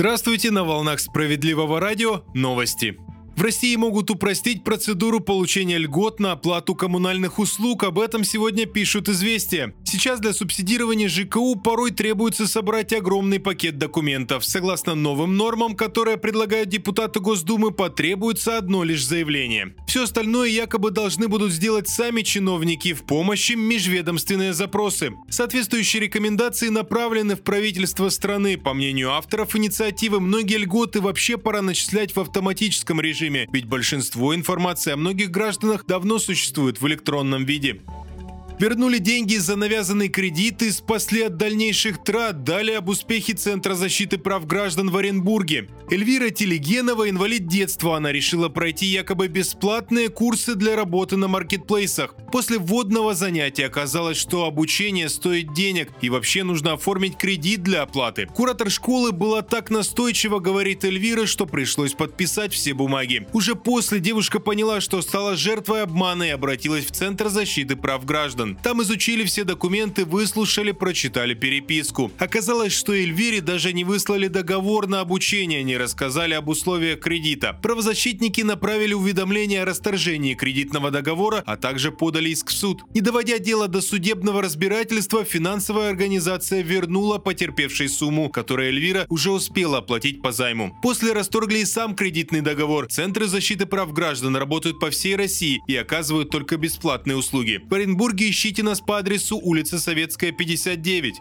Здравствуйте на волнах справедливого радио. Новости. В России могут упростить процедуру получения льгот на оплату коммунальных услуг. Об этом сегодня пишут «Известия». Сейчас для субсидирования ЖКУ порой требуется собрать огромный пакет документов. Согласно новым нормам, которые предлагают депутаты Госдумы, потребуется одно лишь заявление. Все остальное якобы должны будут сделать сами чиновники в помощи межведомственные запросы. Соответствующие рекомендации направлены в правительство страны. По мнению авторов инициативы, многие льготы вообще пора начислять в автоматическом режиме, ведь большинство информации о многих гражданах давно существует в электронном виде. Вернули деньги за навязанный кредит и спасли от дальнейших трат, дали об успехе Центра защиты прав граждан в Оренбурге. Эльвира Телегенова – инвалид детства. Она решила пройти якобы бесплатные курсы для работы на маркетплейсах. После вводного занятия оказалось, что обучение стоит денег и вообще нужно оформить кредит для оплаты. Куратор школы была так настойчива, говорит Эльвира, что пришлось подписать все бумаги. Уже после девушка поняла, что стала жертвой обмана и обратилась в Центр защиты прав граждан. Там изучили все документы, выслушали, прочитали переписку. Оказалось, что Эльвире даже не выслали договор на обучение, не рассказали об условиях кредита. Правозащитники направили уведомление о расторжении кредитного договора, а также подали иск в суд. Не доводя дело до судебного разбирательства, финансовая организация вернула потерпевшей сумму, которую Эльвира уже успела оплатить по займу. После расторгли и сам кредитный договор. Центры защиты прав граждан работают по всей России и оказывают только бесплатные услуги. В Оренбурге ищите нас по адресу улица Советская, 59.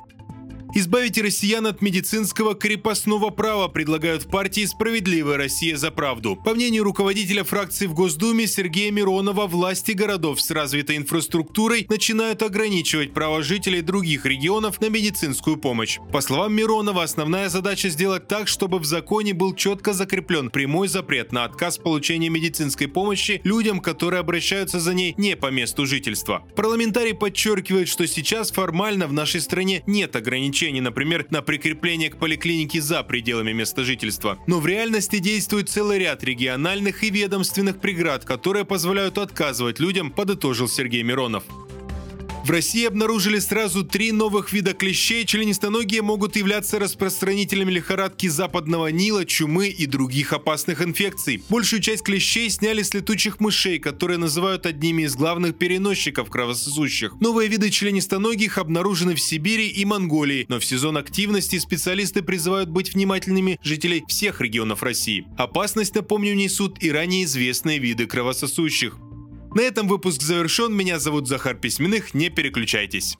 Избавить россиян от медицинского крепостного права предлагают в партии «Справедливая Россия за правду». По мнению руководителя фракции в Госдуме Сергея Миронова, власти городов с развитой инфраструктурой начинают ограничивать право жителей других регионов на медицинскую помощь. По словам Миронова, основная задача сделать так, чтобы в законе был четко закреплен прямой запрет на отказ получения медицинской помощи людям, которые обращаются за ней не по месту жительства. Парламентарий подчеркивает, что сейчас формально в нашей стране нет ограничений ограничений, например, на прикрепление к поликлинике за пределами места жительства. Но в реальности действует целый ряд региональных и ведомственных преград, которые позволяют отказывать людям, подытожил Сергей Миронов. В России обнаружили сразу три новых вида клещей. Членистоногие могут являться распространителями лихорадки западного Нила, чумы и других опасных инфекций. Большую часть клещей сняли с летучих мышей, которые называют одними из главных переносчиков кровососущих. Новые виды членистоногих обнаружены в Сибири и Монголии, но в сезон активности специалисты призывают быть внимательными жителей всех регионов России. Опасность, напомню, несут и ранее известные виды кровососущих. На этом выпуск завершен. Меня зовут Захар Письменных. Не переключайтесь.